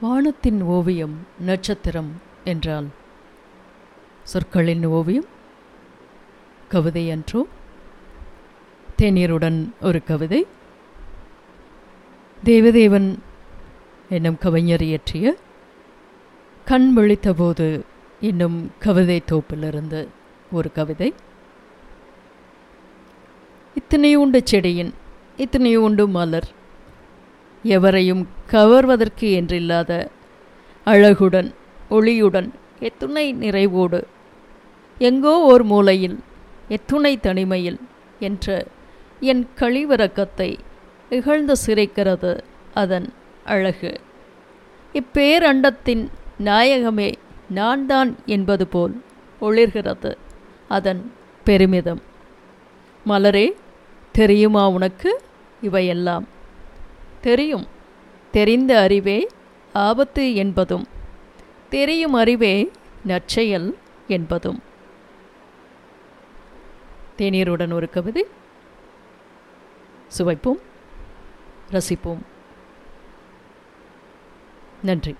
வானத்தின் ஓவியம் நட்சத்திரம் என்றால் சொற்களின் ஓவியம்? கவிதை அன்றோ? தேநீருடன் ஒரு கவிதை? தேவதேவன் என்னும் கவிஞர் இயற்றிய கண் விழித்தபோது இன்னும் கவிதை தோப்பிலிருந்து ஒரு கவிதை. இத்தனையுண்டு செடியின் இத்தனையுண்டு மலர் எவரையும் கவர்வதற்கு என்றில்லாத அழகுடன் ஒளியுடன் எத்துணை நிறைவோடு எங்கோ ஓர் மூலையில் எத்துணை தனிமையில் என்ற என் கழிவிறக்கத்தை இகழ்ந்து சிரிக்கிறது அதன் அழகு. இப்பேரண்டத்தின் நாயகமே நான் தான் என்பது போல் ஒளிர்கிறது அதன் பெருமிதம். மலரே தெரியுமா உனக்கு? இவையெல்லாம். தெரியும். தெரிந்த அறிவே ஆபத்து என்பதும் தெரியும் அறிவே நற்செயல் என்பதும். தேநீருடன் ஒரு கவிதை. சுவைப்போம் ரசிப்போம். நன்றி.